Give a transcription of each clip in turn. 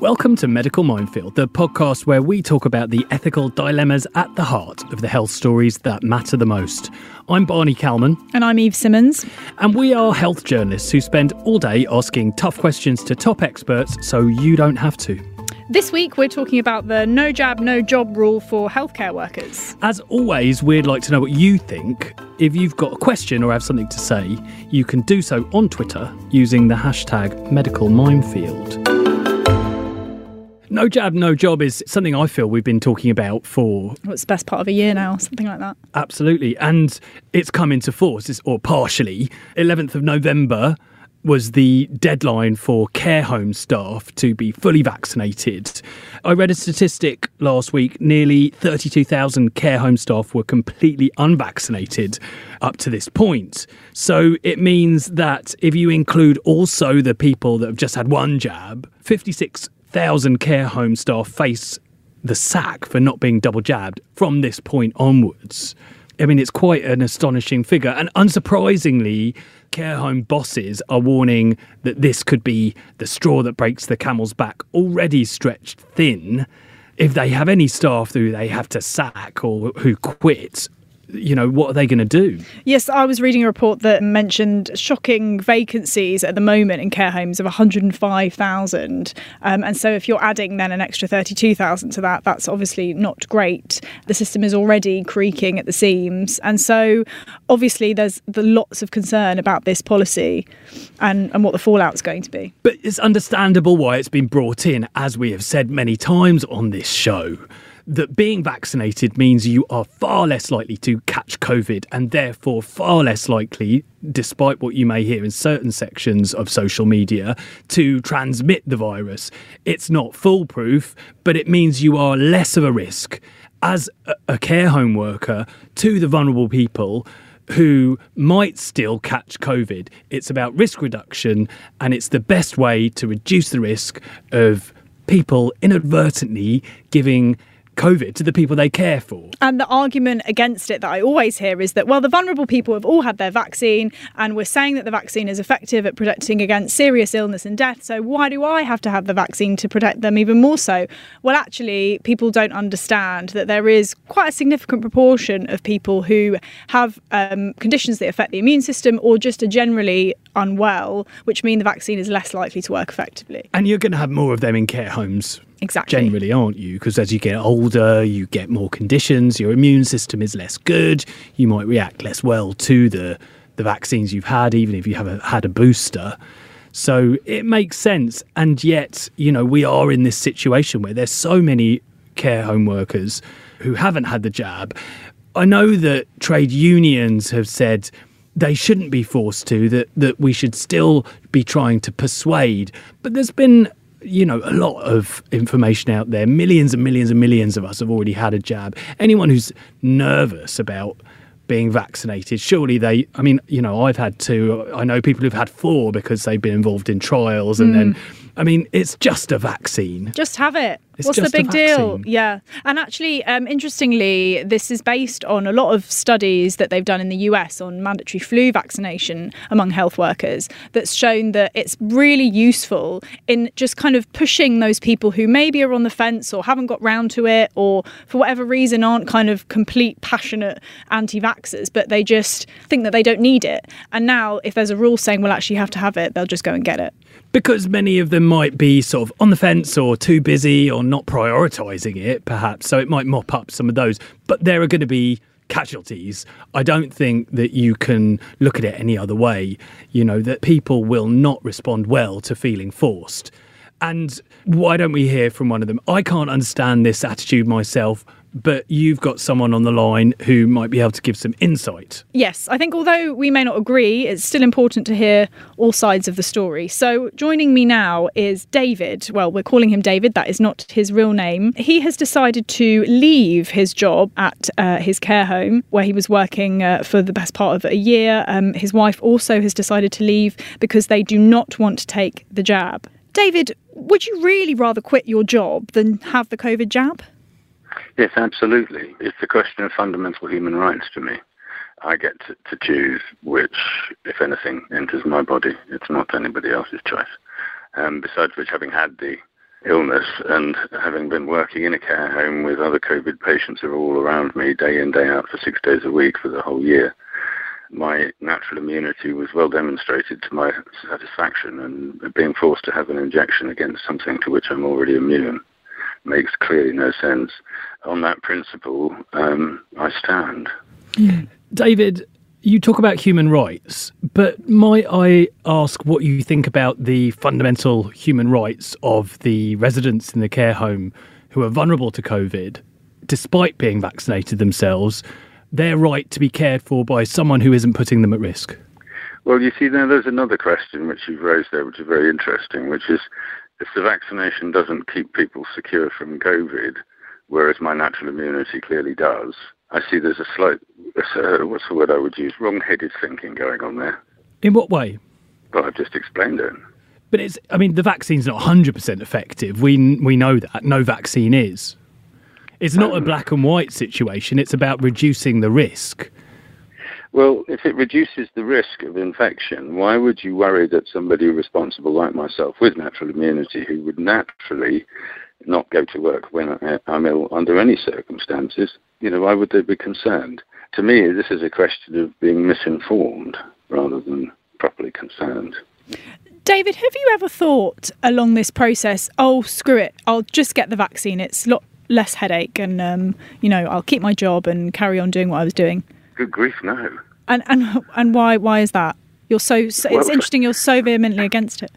Welcome to Medical Minefield, the podcast where we talk about the ethical dilemmas at the heart of the health stories that matter the most. I'm Barney Calman. And I'm Eve Simmons. And we are health journalists who spend all day asking tough questions to top experts so you don't have to. This week, we're talking about the no jab, no job rule for healthcare workers. As always, we'd like to know what you think. If you've got a question or have something to say, you can do so on Twitter using the hashtag Medical Minefield. No jab, no job is something I feel we've been talking about for. Well, it's the best part of a year now, something like that. Absolutely. And it's come into force, or partially. 11th of November was the deadline for care home staff to be fully vaccinated. I read a statistic last week nearly 32,000 care home staff were completely unvaccinated up to this point. So it means that if you include also the people that have just had one jab, 56 thousand care home staff face the sack for not being double jabbed from this point onwards. I mean, it's quite an astonishing figure. And unsurprisingly, care home bosses are warning that this could be the straw that breaks the camel's back, already stretched thin. If they have any staff who they have to sack or who quit, you know, what are they going to do? Yes, I was reading a report that mentioned shocking vacancies at the moment in care homes of 105,000. Um, and so if you're adding then an extra 32,000 to that, that's obviously not great. The system is already creaking at the seams. And so obviously there's the lots of concern about this policy and, and what the fallout is going to be. But it's understandable why it's been brought in, as we have said many times on this show that being vaccinated means you are far less likely to catch COVID and therefore far less likely, despite what you may hear in certain sections of social media, to transmit the virus. It's not foolproof, but it means you are less of a risk as a care home worker to the vulnerable people who might still catch COVID. It's about risk reduction and it's the best way to reduce the risk of people inadvertently giving COVID to the people they care for. And the argument against it that I always hear is that, well, the vulnerable people have all had their vaccine, and we're saying that the vaccine is effective at protecting against serious illness and death. So why do I have to have the vaccine to protect them even more so? Well, actually, people don't understand that there is quite a significant proportion of people who have um, conditions that affect the immune system or just are generally unwell, which mean the vaccine is less likely to work effectively. And you're going to have more of them in care homes Exactly. Generally, aren't you? Because as you get older, you get more conditions, your immune system is less good, you might react less well to the, the vaccines you've had, even if you have a, had a booster. So it makes sense. And yet, you know, we are in this situation where there's so many care home workers who haven't had the jab. I know that trade unions have said they shouldn't be forced to, that, that we should still be trying to persuade. But there's been you know, a lot of information out there. Millions and millions and millions of us have already had a jab. Anyone who's nervous about being vaccinated, surely they, I mean, you know, I've had two. I know people who've had four because they've been involved in trials and mm. then I mean, it's just a vaccine. Just have it. It's What's the big deal? Yeah. And actually, um, interestingly, this is based on a lot of studies that they've done in the US on mandatory flu vaccination among health workers that's shown that it's really useful in just kind of pushing those people who maybe are on the fence or haven't got round to it or for whatever reason aren't kind of complete passionate anti vaxxers, but they just think that they don't need it. And now, if there's a rule saying, well, actually, you have to have it, they'll just go and get it because many of them might be sort of on the fence or too busy or not prioritizing it, perhaps. So it might mop up some of those. But there are going to be casualties. I don't think that you can look at it any other way. You know, that people will not respond well to feeling forced. And why don't we hear from one of them? I can't understand this attitude myself but you've got someone on the line who might be able to give some insight. Yes, I think although we may not agree, it's still important to hear all sides of the story. So joining me now is David. Well, we're calling him David, that is not his real name. He has decided to leave his job at uh, his care home where he was working uh, for the best part of a year. Um, his wife also has decided to leave because they do not want to take the jab. David, would you really rather quit your job than have the COVID jab? Yes, absolutely. It's a question of fundamental human rights to me. I get to, to choose which, if anything, enters my body. It's not anybody else's choice. Um, besides which, having had the illness and having been working in a care home with other COVID patients who are all around me day in, day out for six days a week for the whole year, my natural immunity was well demonstrated to my satisfaction and being forced to have an injection against something to which I'm already immune makes clearly no sense. On that principle, um, I stand. David, you talk about human rights, but might I ask what you think about the fundamental human rights of the residents in the care home who are vulnerable to COVID, despite being vaccinated themselves, their right to be cared for by someone who isn't putting them at risk? Well, you see, now there's another question which you've raised there, which is very interesting, which is if the vaccination doesn't keep people secure from COVID, whereas my natural immunity clearly does, I see there's a slight, uh, what's the word I would use, wrong-headed thinking going on there. In what way? Well, I've just explained it. But it's, I mean, the vaccine's not 100% effective. We, we know that. No vaccine is. It's not um, a black and white situation. It's about reducing the risk. Well, if it reduces the risk of infection, why would you worry that somebody responsible like myself with natural immunity, who would naturally not go to work when I'm ill under any circumstances, you know, why would they be concerned? To me, this is a question of being misinformed rather than properly concerned. David, have you ever thought along this process, oh, screw it, I'll just get the vaccine. It's a lot less headache and, um, you know, I'll keep my job and carry on doing what I was doing? Good grief, no. And, and, and why, why is that? You're so, so well, it's interesting you're so vehemently against it.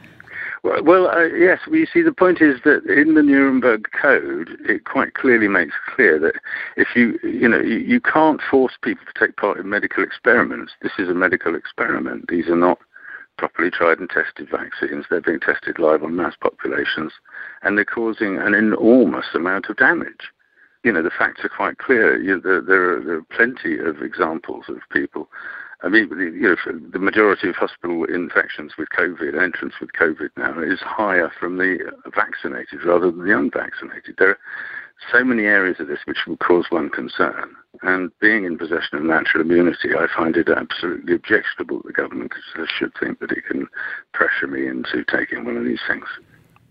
Well, well uh, yes. Well, you see, the point is that in the Nuremberg Code, it quite clearly makes clear that if you, you know, you, you can't force people to take part in medical experiments. This is a medical experiment. These are not properly tried and tested vaccines. They're being tested live on mass populations, and they're causing an enormous amount of damage. You know, the facts are quite clear. You, there, there, are, there are plenty of examples of people I mean, you know, the majority of hospital infections with COVID, entrance with COVID now, is higher from the vaccinated rather than the unvaccinated. There are so many areas of this which will cause one concern. And being in possession of natural immunity, I find it absolutely objectionable that the government should think that it can pressure me into taking one of these things.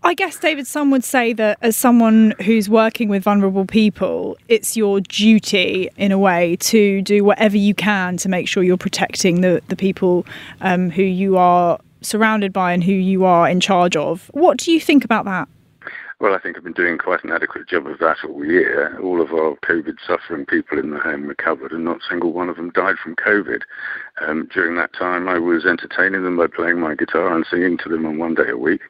I guess, David, some would say that as someone who's working with vulnerable people, it's your duty, in a way, to do whatever you can to make sure you're protecting the, the people um, who you are surrounded by and who you are in charge of. What do you think about that? Well, I think I've been doing quite an adequate job of that all year. All of our COVID suffering people in the home recovered, and not a single one of them died from COVID. Um, during that time, I was entertaining them by playing my guitar and singing to them on one day a week.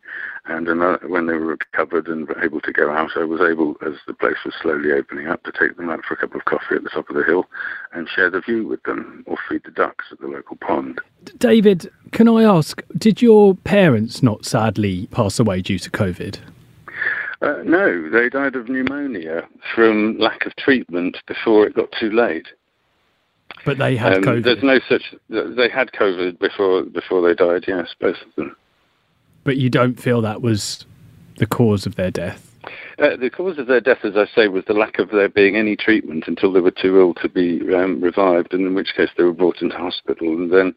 And another, when they were recovered and able to go out, I was able, as the place was slowly opening up, to take them out for a cup of coffee at the top of the hill and share the view with them or feed the ducks at the local pond. David, can I ask, did your parents not sadly pass away due to COVID? Uh, no, they died of pneumonia from lack of treatment before it got too late. But they had um, COVID. There's no such. They had COVID before before they died. Yes, both of them. But you don't feel that was the cause of their death. Uh, the cause of their death, as I say, was the lack of there being any treatment until they were too ill to be um, revived, and in which case they were brought into hospital and then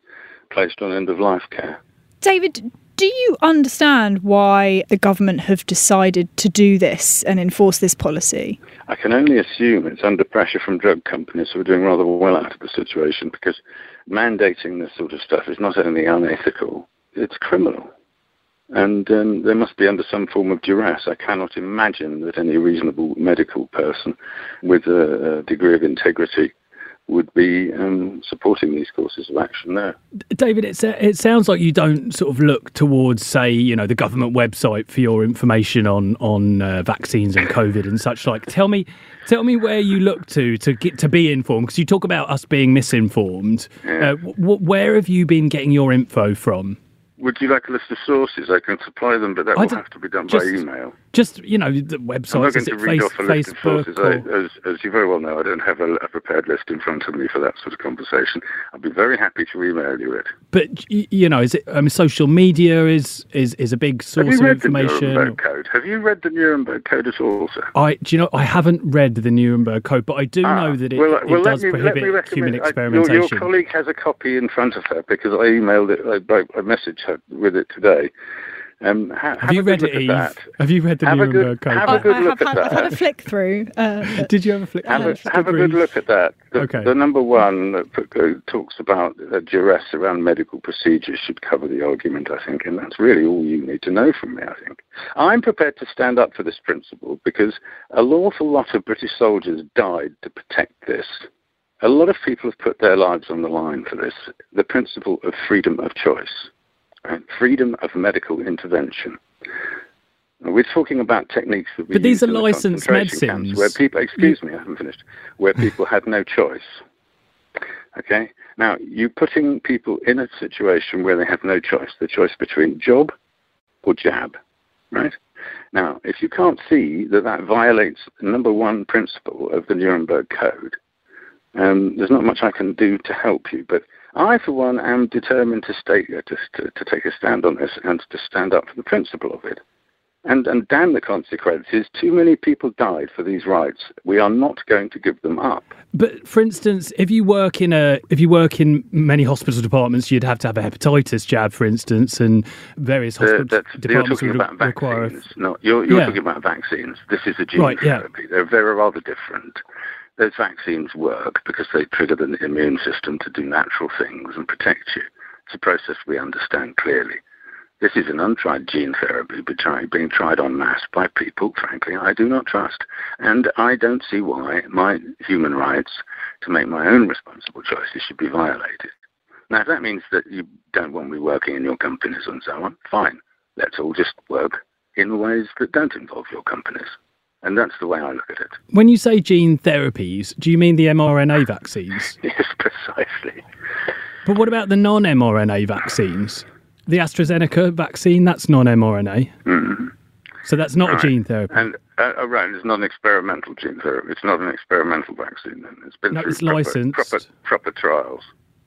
placed on end of life care. David, do you understand why the government have decided to do this and enforce this policy? I can only assume it's under pressure from drug companies who are doing rather well out of the situation because mandating this sort of stuff is not only unethical, it's criminal. And um, they must be under some form of duress. I cannot imagine that any reasonable medical person with a, a degree of integrity would be um, supporting these courses of action there. David, it, it sounds like you don't sort of look towards, say, you know, the government website for your information on on uh, vaccines and COVID and such like. Tell me, tell me where you look to to get to be informed because you talk about us being misinformed. Yeah. Uh, w- where have you been getting your info from? Would you like a list of sources? I can supply them, but that will have to be done just, by email. Just you know, the website. I'm not going face, off a list Facebook. Or... As, as you very well know, I don't have a, a, prepared list in front of me for that sort of conversation. I'd be very happy to email you it. But you know, is it? I mean, social media is is is a big source of information. The Nuremberg Code? Have you read the Nuremberg Code at all, sir? I do you know? I haven't read the Nuremberg Code, but I do ah, know that it, well, well, it does me, prohibit human experimentation. I, your, your, colleague has a copy in front of her because I emailed it. I, I messaged her with it today. Um, ha- have, have, you read it, Eve? That. Have you read the have Nuremberg Code? Have a good look at had, that. I've had a flick through. Uh, Did you have a flick? Have, a, have a good look at that. The, okay. The number one that talks about uh, duress around medical procedures should cover the argument, I think, and that's really all you need to know from me. I think I'm prepared to stand up for this principle because a awful lot of British soldiers died to protect this. A lot of people have put their lives on the line for this. The principle of freedom of choice, right? Freedom of medical intervention. We're talking about techniques that we but these are licensed medicines where people. Excuse me, I haven't finished. Where people had no choice. Okay. Now you're putting people in a situation where they have no choice. The choice between job or jab, right? Now, if you can't see that that violates the number one principle of the Nuremberg Code, um, there's not much I can do to help you. But I, for one, am determined to, stay, uh, to, to, to take a stand on this and to stand up for the principle of it and, and damn the consequences. Too many people died for these rights. We are not going to give them up. But for instance, if you work in a if you work in many hospital departments, you'd have to have a hepatitis jab, for instance, and various hospital uh, departments would about require. Vaccines. No, you're, you're yeah. talking about vaccines. This is a gene right, therapy. Yeah. They're very rather different. Those vaccines work because they trigger the immune system to do natural things and protect you. It's a process we understand clearly. This is an untried gene therapy being tried en masse by people, frankly, I do not trust. And I don't see why my human rights to make my own responsible choices should be violated. Now, if that means that you don't want me working in your companies and so on, fine. Let's all just work in ways that don't involve your companies. And that's the way I look at it. When you say gene therapies, do you mean the mRNA vaccines? yes, precisely. But what about the non mRNA vaccines? the AstraZeneca vaccine, that's non mRNA. Mm-hmm. So that's not right. a gene therapy. And uh, uh, right, it's not an experimental gene therapy. It's not an experimental vaccine. Then it's been no, through it's proper, licensed. Proper, proper trials.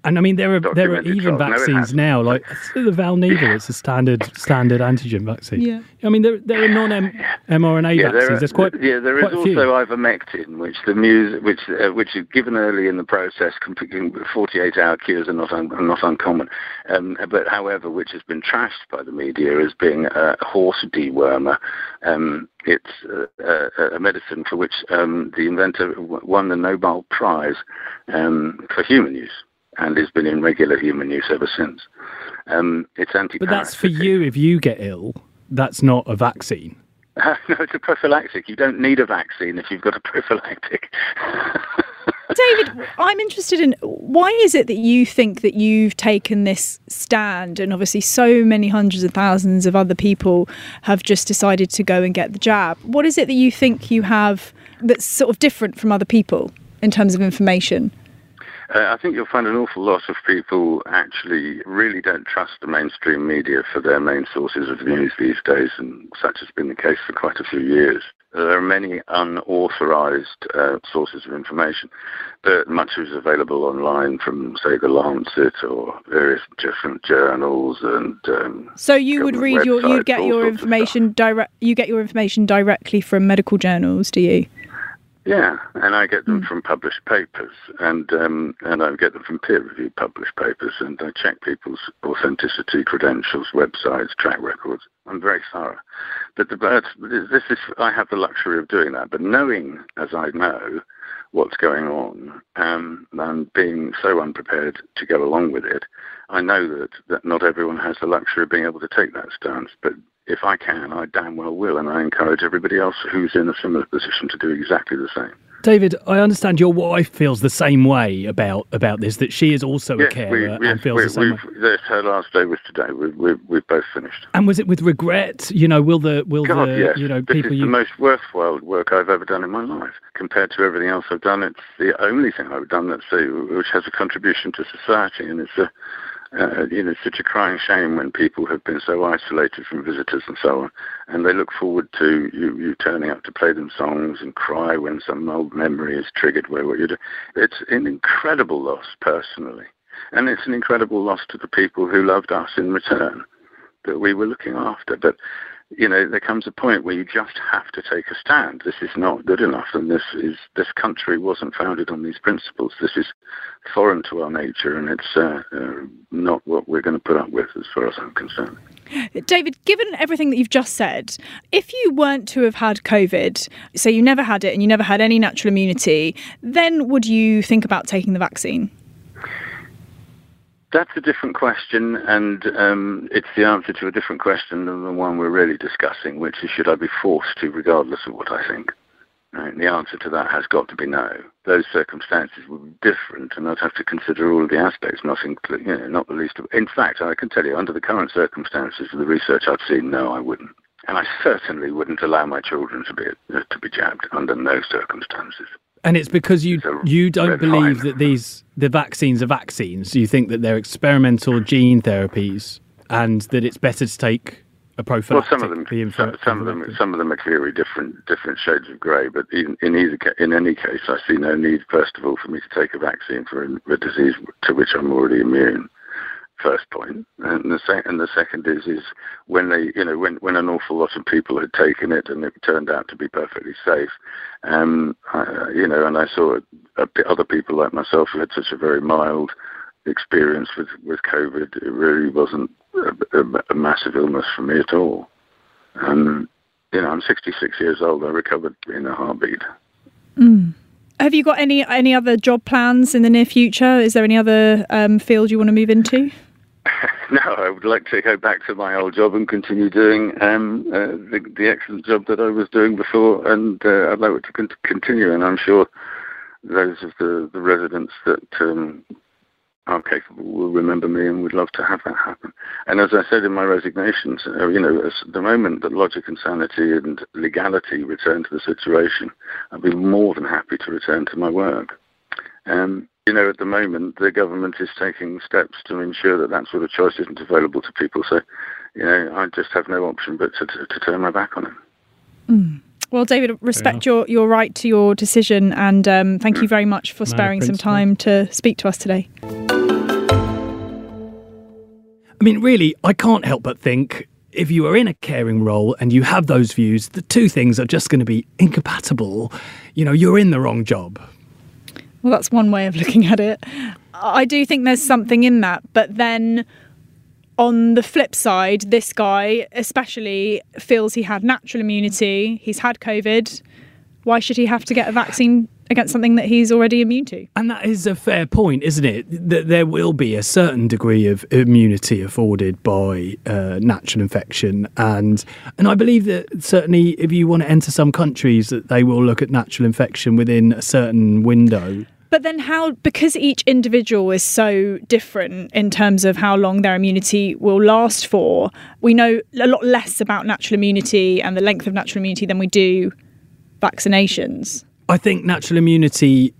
And I mean, there are there are even vaccines now, like the Valneva. Yeah. It's a standard standard antigen vaccine. Yeah. I mean, there there are non mRNA yeah, vaccines. There There's quite yeah. There quite is also ivermectin, which the muse, which uh, which is given early in the process. 48 hour cures are not un, are not uncommon. Um, but however, which has been trashed by the media as being a horse dewormer. Um, it's uh, a, a, medicine for which um, the inventor won the Nobel Prize um, for human use and has been in regular human use ever since. Um, it's anti. But that's for you if you get ill. That's not a vaccine. Uh, no, it's a prophylactic. You don't need a vaccine if you've got a prophylactic. David, I'm interested in why is it that you think that you've taken this stand, and obviously so many hundreds of thousands of other people have just decided to go and get the jab. What is it that you think you have that's sort of different from other people in terms of information? Uh, I think you'll find an awful lot of people actually really don't trust the mainstream media for their main sources of news these days, and such has been the case for quite a few years. There are many unauthorized uh, sources of information, but much is available online from, say, the Lancet or various different journals and. Um, so you would read your, you get your information direct, you get your information directly from medical journals, do you? Yeah, and I get them mm. from published papers, and um, and I get them from peer-reviewed published papers, and I check people's authenticity, credentials, websites, track records. I'm very thorough, but the but this is I have the luxury of doing that. But knowing, as I know, what's going on, um, and being so unprepared to go along with it, I know that that not everyone has the luxury of being able to take that stance. But if I can, I damn well will, and I encourage everybody else who's in a similar position to do exactly the same. David, I understand your wife feels the same way about about this. That she is also yes, a carer we, and yes, feels we, the same way. her last day was today. We, we, we've both finished. And was it with regret? You know, will the will God, the yes. you know this people is you the most worthwhile work I've ever done in my life. Compared to everything else I've done, it's the only thing I've done that's a, which has a contribution to society, and it's a uh, you know, such a crying shame when people have been so isolated from visitors and so on, and they look forward to you, you turning up to play them songs and cry when some old memory is triggered. Where what you do, it's an incredible loss personally, and it's an incredible loss to the people who loved us in return that we were looking after. But you know, there comes a point where you just have to take a stand. This is not good enough, and this is this country wasn't founded on these principles. This is foreign to our nature, and it's uh, uh, not what we're going to put up with, as far as I'm concerned. David, given everything that you've just said, if you weren't to have had COVID, so you never had it and you never had any natural immunity, then would you think about taking the vaccine? That's a different question, and um, it's the answer to a different question than the one we're really discussing, which is should I be forced to, regardless of what I think? Right? The answer to that has got to be no. Those circumstances would be different, and I'd have to consider all of the aspects, not, inclu- you know, not the least of. In fact, I can tell you, under the current circumstances of the research I've seen, no, I wouldn't, and I certainly wouldn't allow my children to be uh, to be jabbed under no circumstances. And it's because you you don't believe that these the vaccines are vaccines. You think that they're experimental gene therapies, and that it's better to take a prophylactic. Well, some of them, some, some of them, some of them are clearly different different shades of grey. But in, in either in any case, I see no need, first of all, for me to take a vaccine for a, a disease to which I'm already immune first point, and the second and the second is is when they you know when when an awful lot of people had taken it and it turned out to be perfectly safe, um, you know, and I saw other people like myself who had such a very mild experience with with COVID. It really wasn't a, a, a massive illness for me at all. Um, you know, I'm 66 years old. I recovered in a heartbeat. Mm. Have you got any any other job plans in the near future? Is there any other um, field you want to move into? no, I would like to go back to my old job and continue doing um, uh, the, the, excellent job that I was doing before, and uh, I'd like to con- continue. And I'm sure those of the, the residents that um, are capable will remember me and would love to have that happen. And as I said in my resignations, uh, you know, the moment that logic and sanity and legality return to the situation, I'd be more than happy to return to my work. Um, you know, at the moment, the government is taking steps to ensure that that sort of choice isn't available to people. So, you know, I just have no option but to, to, to turn my back on it. Mm. Well, David, respect your, your right to your decision, and um, thank you very much for sparing no, some time to speak to us today. I mean, really, I can't help but think if you are in a caring role and you have those views, the two things are just going to be incompatible. You know, you're in the wrong job. Well, that's one way of looking at it. I do think there's something in that, but then on the flip side, this guy especially feels he had natural immunity, he's had COVID. Why should he have to get a vaccine against something that he's already immune to? And that is a fair point, isn't it? That there will be a certain degree of immunity afforded by uh, natural infection, and and I believe that certainly if you want to enter some countries, that they will look at natural infection within a certain window. But then, how, because each individual is so different in terms of how long their immunity will last for, we know a lot less about natural immunity and the length of natural immunity than we do vaccinations. I think natural immunity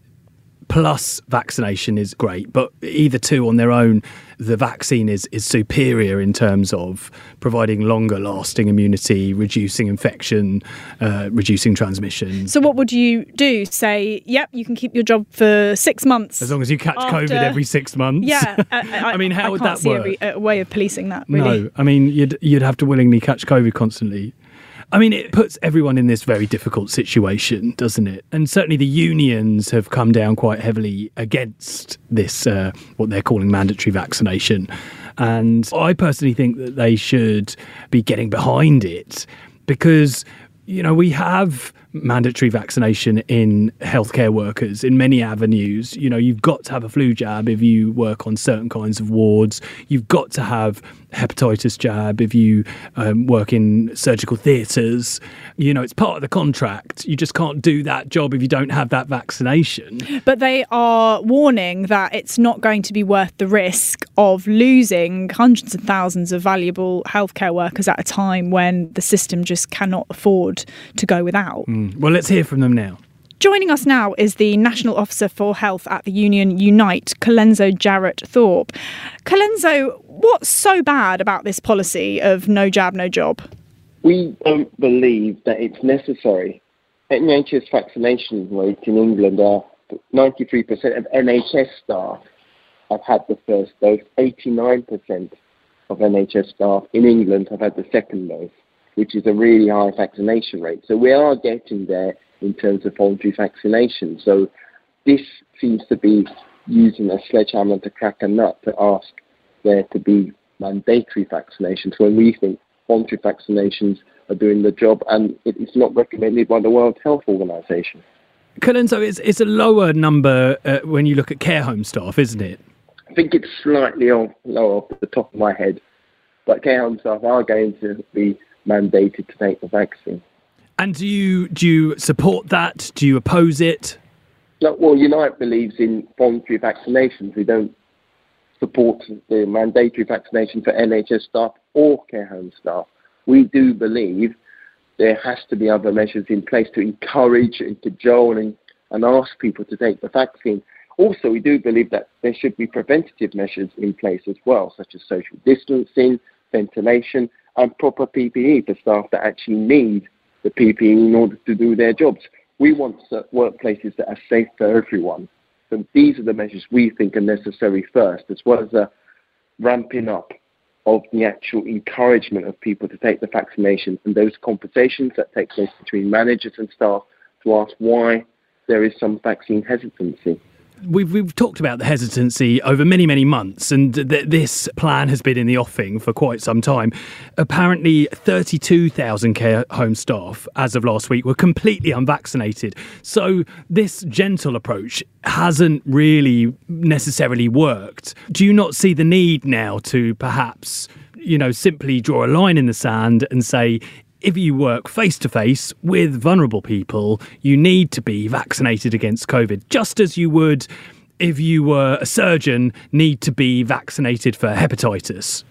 plus vaccination is great, but either two on their own, the vaccine is, is superior in terms of providing longer lasting immunity, reducing infection, uh, reducing transmission. So, what would you do? Say, yep, you can keep your job for six months. As long as you catch after... COVID every six months. Yeah. I, I, I mean, how I would that work? A, a way of policing that, really. No, I mean, you'd, you'd have to willingly catch COVID constantly. I mean, it puts everyone in this very difficult situation, doesn't it? And certainly the unions have come down quite heavily against this, uh, what they're calling mandatory vaccination. And I personally think that they should be getting behind it because, you know, we have mandatory vaccination in healthcare workers in many avenues. You know, you've got to have a flu jab if you work on certain kinds of wards. You've got to have hepatitis jab if you um, work in surgical theatres. You know, it's part of the contract. You just can't do that job if you don't have that vaccination. But they are warning that it's not going to be worth the risk of losing hundreds of thousands of valuable healthcare workers at a time when the system just cannot afford to go without. Mm. Well, let's hear from them now. Joining us now is the National Officer for Health at the Union Unite, Colenso Jarrett Thorpe. Colenso, what's so bad about this policy of no jab, no job? We don't believe that it's necessary. NHS vaccination rates in England are 93% of NHS staff have had the first dose, 89% of NHS staff in England have had the second dose. which is a really high vaccination rate. So we are getting there in terms of voluntary vaccination. So this seems to be using a sledgehammer to crack a nut to ask there to be mandatory vaccinations when we think voluntary vaccinations are doing the job and it is not recommended by the World Health Organization. Colenso it's, it's a lower number uh, when you look at care home staff, isn't it? I think it's slightly off, lower off the top of my head, but care home staff are going to be mandated to take the vaccine. And do you do you support that? Do you oppose it? No, well, Unite believes in voluntary vaccinations. We don't support the mandatory vaccination for NHS staff or care home staff. We do believe there has to be other measures in place to encourage and cajole and, and ask people to take the vaccine. Also, we do believe that there should be preventative measures in place as well, such as social distancing, ventilation, and proper PPE for staff that actually need the PPE in order to do their jobs. We want workplaces that are safe for everyone. So these are the measures we think are necessary first, as well as a ramping up of the actual encouragement of people to take the vaccination and those conversations that take place between managers and staff to ask why there is some vaccine hesitancy we've we've talked about the hesitancy over many many months, and th- this plan has been in the offing for quite some time. Apparently, thirty-two thousand care home staff as of last week were completely unvaccinated. So this gentle approach hasn't really necessarily worked. Do you not see the need now to perhaps? You know, simply draw a line in the sand and say if you work face to face with vulnerable people, you need to be vaccinated against COVID, just as you would if you were a surgeon, need to be vaccinated for hepatitis.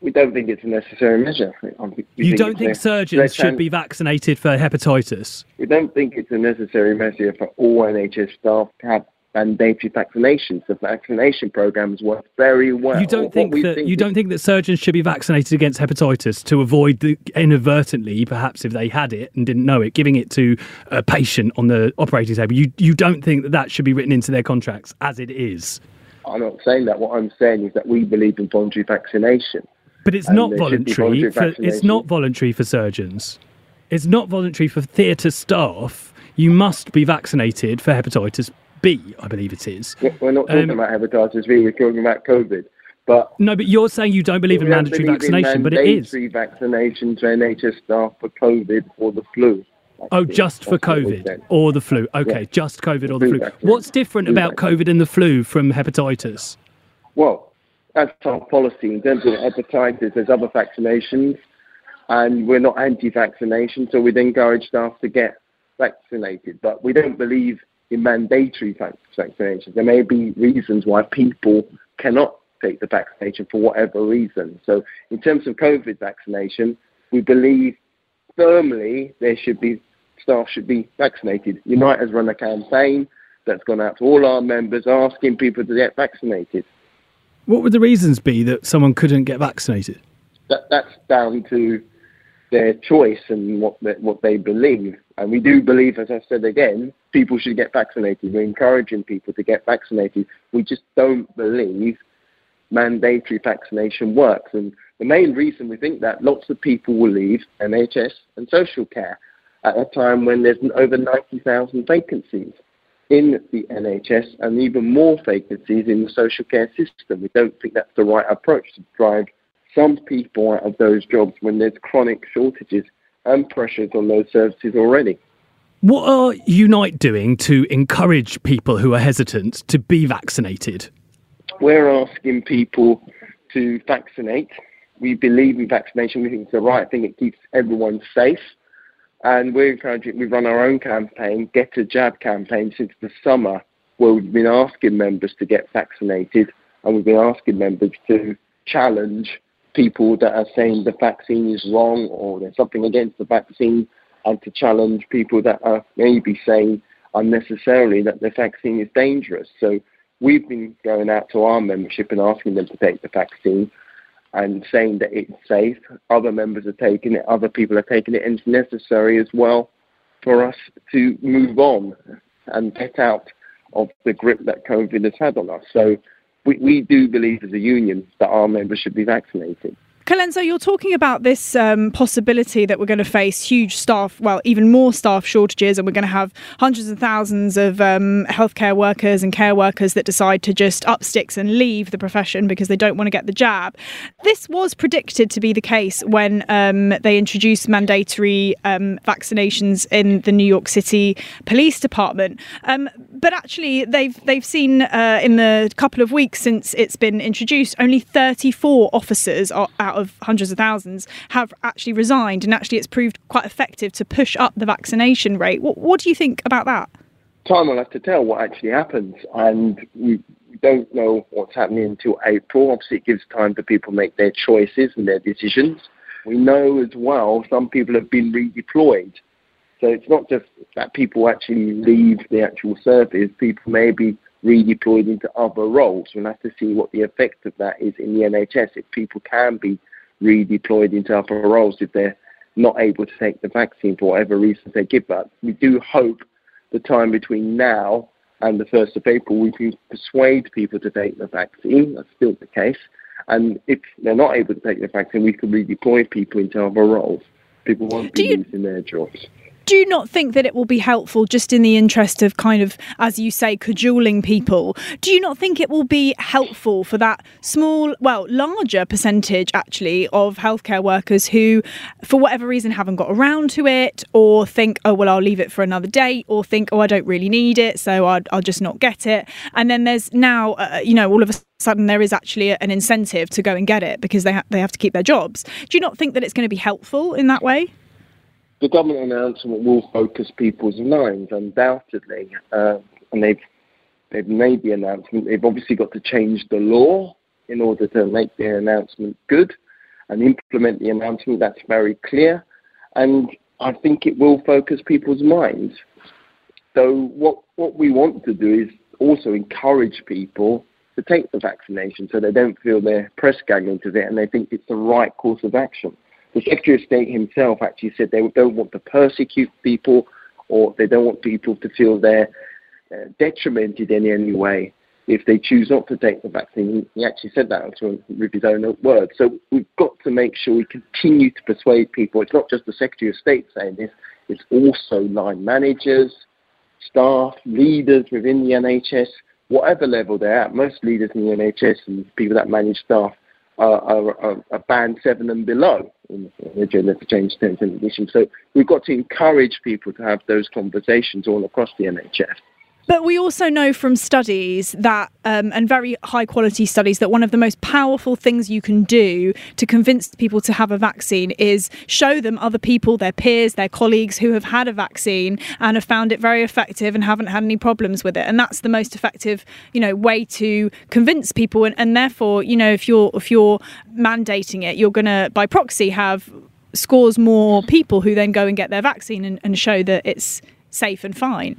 We don't think it's a necessary measure. We you don't think surgeons should be vaccinated for hepatitis? We don't think it's a necessary measure for all NHS staff to have mandatory vaccinations. The vaccination programs work very well. You don't think that think you don't think that surgeons should be vaccinated against hepatitis to avoid the, inadvertently, perhaps if they had it and didn't know it, giving it to a patient on the operating table. You you don't think that that should be written into their contracts as it is. I'm not saying that. What I'm saying is that we believe in voluntary vaccination. But it's not voluntary. For, it's not voluntary for surgeons. It's not voluntary for theatre staff. You must be vaccinated for hepatitis B, I believe it is. We're not talking um, about hepatitis B. We're talking about COVID. But no, but you're saying you don't believe in mandatory vaccination, in but it is mandatory vaccination to NHS staff for COVID or the flu. Oh, just for COVID or the flu. Okay, yeah. just COVID or the flu. What's different about COVID and the flu from hepatitis? Well, that's our policy. In terms of hepatitis, there's other vaccinations, and we're not anti vaccination, so we'd encourage staff to get vaccinated. But we don't believe in mandatory vaccinations. There may be reasons why people cannot take the vaccination for whatever reason. So, in terms of COVID vaccination, we believe firmly there should be staff should be vaccinated. Unite has run a campaign that's gone out to all our members asking people to get vaccinated. What would the reasons be that someone couldn't get vaccinated? That, that's down to their choice and what they, what they believe. And we do believe, as I said again, people should get vaccinated. We're encouraging people to get vaccinated. We just don't believe mandatory vaccination works. And the main reason we think that lots of people will leave NHS and social care at a time when there's over 90,000 vacancies in the NHS and even more vacancies in the social care system. We don't think that's the right approach to drive some people out of those jobs when there's chronic shortages and pressures on those services already. What are Unite doing to encourage people who are hesitant to be vaccinated? We're asking people to vaccinate. We believe in vaccination. We think it's the right thing. It keeps everyone safe. And we're encouraging, we run our own campaign, Get a Jab campaign, since the summer, where we've been asking members to get vaccinated and we've been asking members to challenge people that are saying the vaccine is wrong or there's something against the vaccine and to challenge people that are maybe saying unnecessarily that the vaccine is dangerous. So we've been going out to our membership and asking them to take the vaccine and saying that it's safe. Other members are taking it, other people are taking it, and it's necessary as well for us to move on and get out of the grip that COVID has had on us. So we, we do believe as a union that our members should be vaccinated. Colenso, you're talking about this um, possibility that we're going to face huge staff, well, even more staff shortages, and we're going to have hundreds of thousands of um, healthcare workers and care workers that decide to just up sticks and leave the profession because they don't want to get the jab. This was predicted to be the case when um, they introduced mandatory um, vaccinations in the New York City Police Department. Um, but actually, they've they've seen uh, in the couple of weeks since it's been introduced, only 34 officers are out of hundreds of thousands have actually resigned, and actually it's proved quite effective to push up the vaccination rate. What, what do you think about that? Time will have to tell what actually happens, and we, don't know what's happening until April. Obviously, it gives time for people to make their choices and their decisions. We know as well some people have been redeployed. So it's not just that people actually leave the actual service, people may be redeployed into other roles. We'll have to see what the effect of that is in the NHS. If people can be redeployed into other roles if they're not able to take the vaccine for whatever reasons they give But We do hope the time between now and the 1st of April we can persuade people to take the vaccine. That's still the case. And if they're not able to take the vaccine, we can redeploy people into other roles. People won't be you, losing their jobs do you not think that it will be helpful just in the interest of kind of, as you say, cajoling people? Do you not think it will be helpful for that small, well, larger percentage actually of healthcare workers who, for whatever reason, haven't got around to it or think, oh, well, I'll leave it for another day or think, oh, I don't really need it, so I'll, I'll just not get it. And then there's now, uh, you know, all of a sudden there is actually an incentive to go and get it because they, ha- they have to keep their jobs. Do you not think that it's going to be helpful in that way? The government announcement will focus people's minds, undoubtedly, uh, and they've they've made the announcement. They've obviously got to change the law in order to make the announcement good and implement the announcement. That's very clear, and I think it will focus people's minds. So what what we want to do is also encourage people to take the vaccination so they don't feel they're press ganging to it and they think it's the right course of action the Secretary of State himself actually said they don't want to persecute people or they don't want people to feel they're uh, detrimented in any way if they choose not to take the vaccine. He actually said that with his own words. So we've got to make sure we continue to persuade people. It's not just the Secretary of State saying this, it's also line managers, staff, leaders within the NHS, whatever level they're at. Most leaders in the NHS and people that manage staff are band seven and below in the agenda for change terms conditions. So we've got to encourage people to have those conversations all across the NHS. But we also know from studies that, um, and very high quality studies, that one of the most powerful things you can do to convince people to have a vaccine is show them other people, their peers, their colleagues who have had a vaccine and have found it very effective and haven't had any problems with it. And that's the most effective, you know, way to convince people. And, and therefore, you know, if you're if you're mandating it, you're going to by proxy have scores more people who then go and get their vaccine and, and show that it's safe and fine.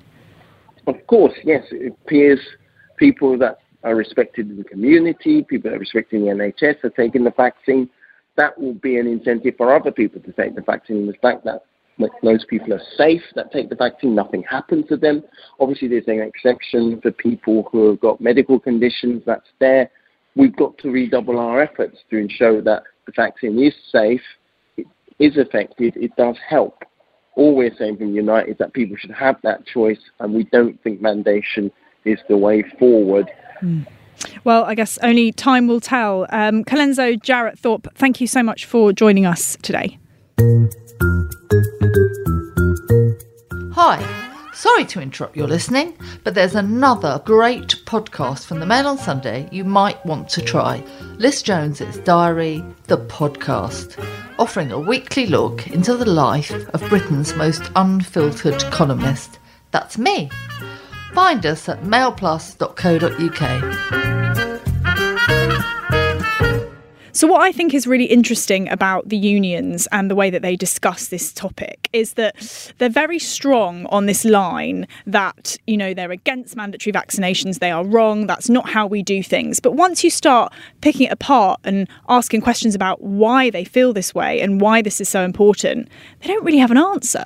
Of course, yes, it appears people that are respected in the community, people that are respected in the NHS are taking the vaccine. That will be an incentive for other people to take the vaccine. In the fact that most people are safe that take the vaccine, nothing happens to them. Obviously, there's an exception for people who have got medical conditions, that's there. We've got to redouble our efforts to ensure that the vaccine is safe, it is effective, it does help all we're saying from Unite is that people should have that choice, and we don't think mandation is the way forward. Mm. Well, I guess only time will tell. Um, Colenso Jarrett Thorpe, thank you so much for joining us today. Hi. Sorry to interrupt your listening, but there's another great podcast from the Mail on Sunday you might want to try. Liz Jones's Diary, the podcast, offering a weekly look into the life of Britain's most unfiltered columnist. That's me. Find us at mailplus.co.uk. So, what I think is really interesting about the unions and the way that they discuss this topic is that they're very strong on this line that, you know, they're against mandatory vaccinations, they are wrong, that's not how we do things. But once you start picking it apart and asking questions about why they feel this way and why this is so important, they don't really have an answer.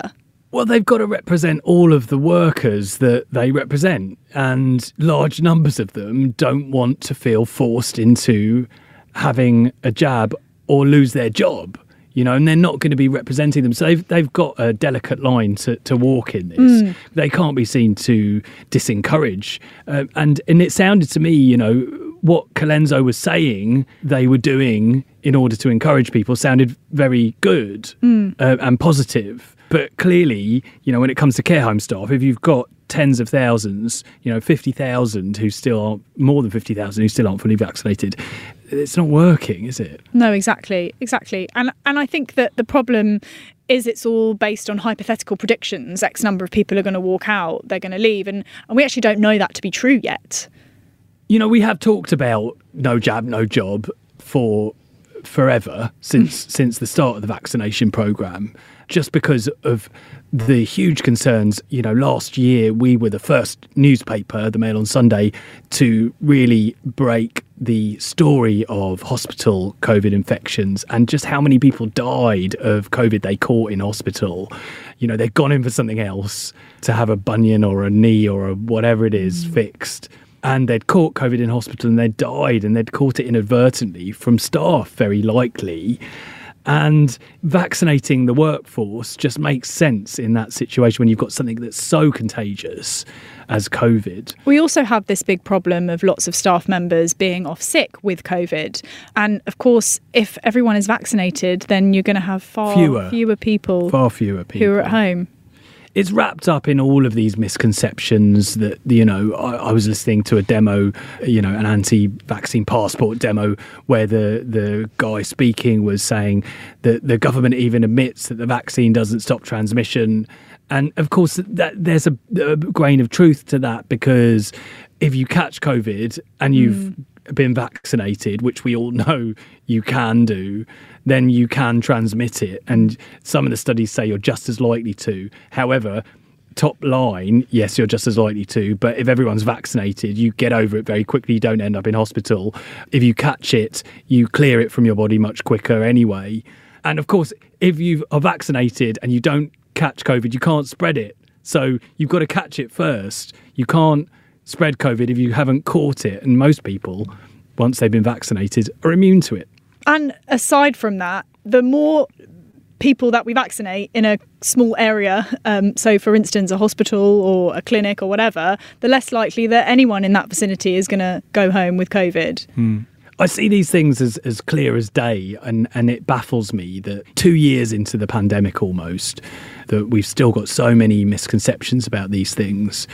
Well, they've got to represent all of the workers that they represent, and large numbers of them don't want to feel forced into having a jab or lose their job you know, and they're not going to be representing them. So they've, they've got a delicate line to, to walk in this. Mm. They can't be seen to disencourage. Uh, and, and it sounded to me, you know, what Colenso was saying they were doing in order to encourage people sounded very good mm. uh, and positive. But clearly, you know, when it comes to care home staff, if you've got tens of thousands, you know, 50,000 who still aren't, more than 50,000 who still aren't fully vaccinated, it's not working, is it? No, exactly, exactly. And and I think that the problem is it's all based on hypothetical predictions. X number of people are going to walk out, they're going to leave, and and we actually don't know that to be true yet. You know, we have talked about no jab, no job for forever since mm. since the start of the vaccination program just because of the huge concerns. You know, last year we were the first newspaper, the Mail on Sunday, to really break the story of hospital COVID infections and just how many people died of COVID they caught in hospital. You know, they'd gone in for something else to have a bunion or a knee or a whatever it is mm. fixed. And they'd caught COVID in hospital and they'd died and they'd caught it inadvertently from staff, very likely. And vaccinating the workforce just makes sense in that situation when you've got something that's so contagious as COVID. We also have this big problem of lots of staff members being off sick with COVID. And of course, if everyone is vaccinated, then you're going to have far fewer, fewer people, far fewer people who are at home it's wrapped up in all of these misconceptions that you know I, I, was listening to a demo you know an anti-vaccine passport demo where the the guy speaking was saying that the government even admits that the vaccine doesn't stop transmission. And of course that there's a, a grain of truth to that because if you catch covid and you've mm been vaccinated, which we all know you can do, then you can transmit it. And some of the studies say you're just as likely to. However, top line, yes, you're just as likely to. But if everyone's vaccinated, you get over it very quickly. You don't end up in hospital. If you catch it, you clear it from your body much quicker anyway. And of course, if you are vaccinated and you don't catch COVID, you can't spread it. So you've got to catch it first. You can't spread COVID if you haven't caught it. And most people, once they've been vaccinated, are immune to it. And aside from that, the more people that we vaccinate in a small area, um, so for instance, a hospital or a clinic or whatever, the less likely that anyone in that vicinity is going to go home with COVID. Hmm. I see these things as, as clear as day, and, and it baffles me that two years into the pandemic almost, that we've still got so many misconceptions about these things.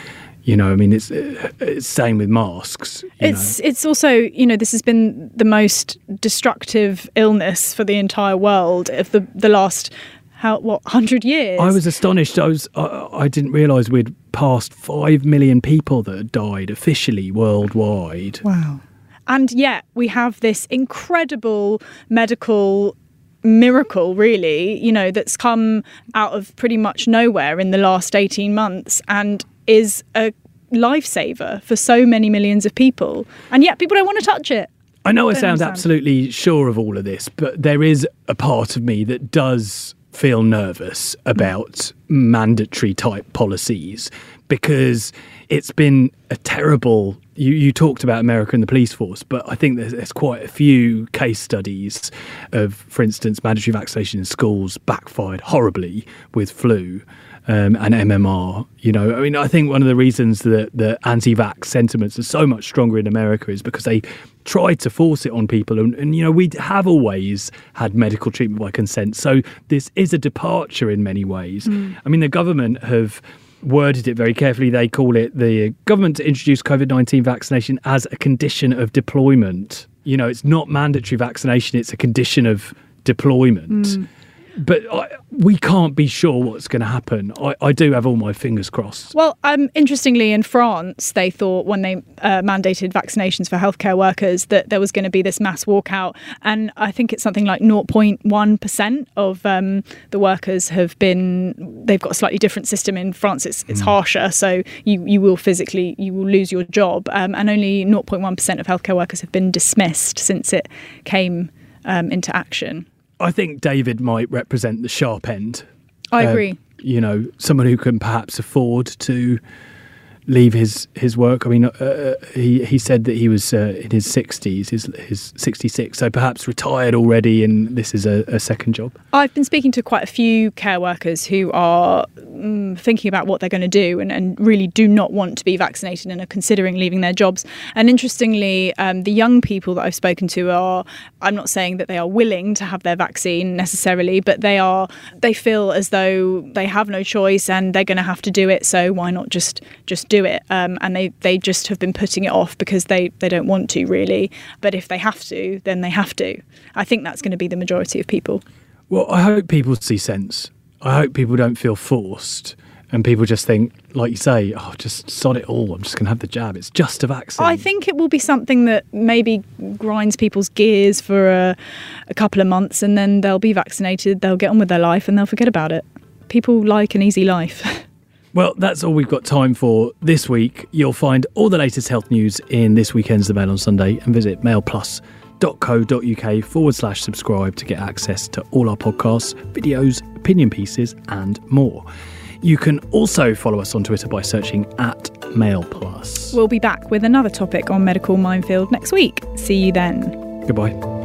You know, I mean, it's, it's same with masks. It's know. it's also you know this has been the most destructive illness for the entire world of the the last how what hundred years. I was astonished. I was I, I didn't realise we'd passed five million people that had died officially worldwide. Wow. And yet we have this incredible medical miracle really you know that's come out of pretty much nowhere in the last 18 months and is a lifesaver for so many millions of people, and yet people don't want to touch it. I know I sound understand. absolutely sure of all of this, but there is a part of me that does feel nervous about mm. mandatory type policies because it's been a terrible. You, you talked about America and the police force, but I think there's, there's quite a few case studies of, for instance, mandatory vaccination in schools backfired horribly with flu um, and MMR. You know, I mean, I think one of the reasons that the anti-vax sentiments are so much stronger in America is because they tried to force it on people, and, and you know, we have always had medical treatment by consent. So this is a departure in many ways. Mm. I mean, the government have worded it very carefully. They call it the government to introduce COVID 19 vaccination as a condition of deployment. You know, it's not mandatory vaccination, it's a condition of deployment. Mm but I, we can't be sure what's going to happen. I, I, do have all my fingers crossed. Well, um, interestingly, in France, they thought when they uh, mandated vaccinations for healthcare workers that there was going to be this mass walkout, and I think it's something like 0.1 percent of um, the workers have been. They've got a slightly different system in France. It's, it's mm. harsher, so you you will physically you will lose your job, um, and only 0.1 percent of healthcare workers have been dismissed since it came um, into action. I think David might represent the sharp end. I uh, agree. You know, someone who can perhaps afford to leave his his work. I mean, uh, uh, he he said that he was uh, in his sixties, his his sixty six, so perhaps retired already, and this is a, a, second job. I've been speaking to quite a few care workers who are um, thinking about what they're going to do, and, and really do not want to be vaccinated and are considering leaving their jobs. And interestingly, um, the young people that I've spoken to are. I'm not saying that they are willing to have their vaccine necessarily, but they are. They feel as though they have no choice and they're going to have to do it. So why not just just do it. Um, and they, they just have been putting it off because they, they don't want to really. But if they have to, then they have to. I think that's going to be the majority of people. Well, I hope people see sense. I hope people don't feel forced and people just think, like you say, oh, just sod it all. I'm just going to have the jab. It's just a vaccine. I think it will be something that maybe grinds people's gears for a, a couple of months and then they'll be vaccinated, they'll get on with their life and they'll forget about it. People like an easy life. Well, that's all we've got time for this week. You'll find all the latest health news in this weekend's The Mail on Sunday and visit mailplus.co.uk forward slash subscribe to get access to all our podcasts, videos, opinion pieces, and more. You can also follow us on Twitter by searching at MailPlus. We'll be back with another topic on Medical Minefield next week. See you then. Goodbye.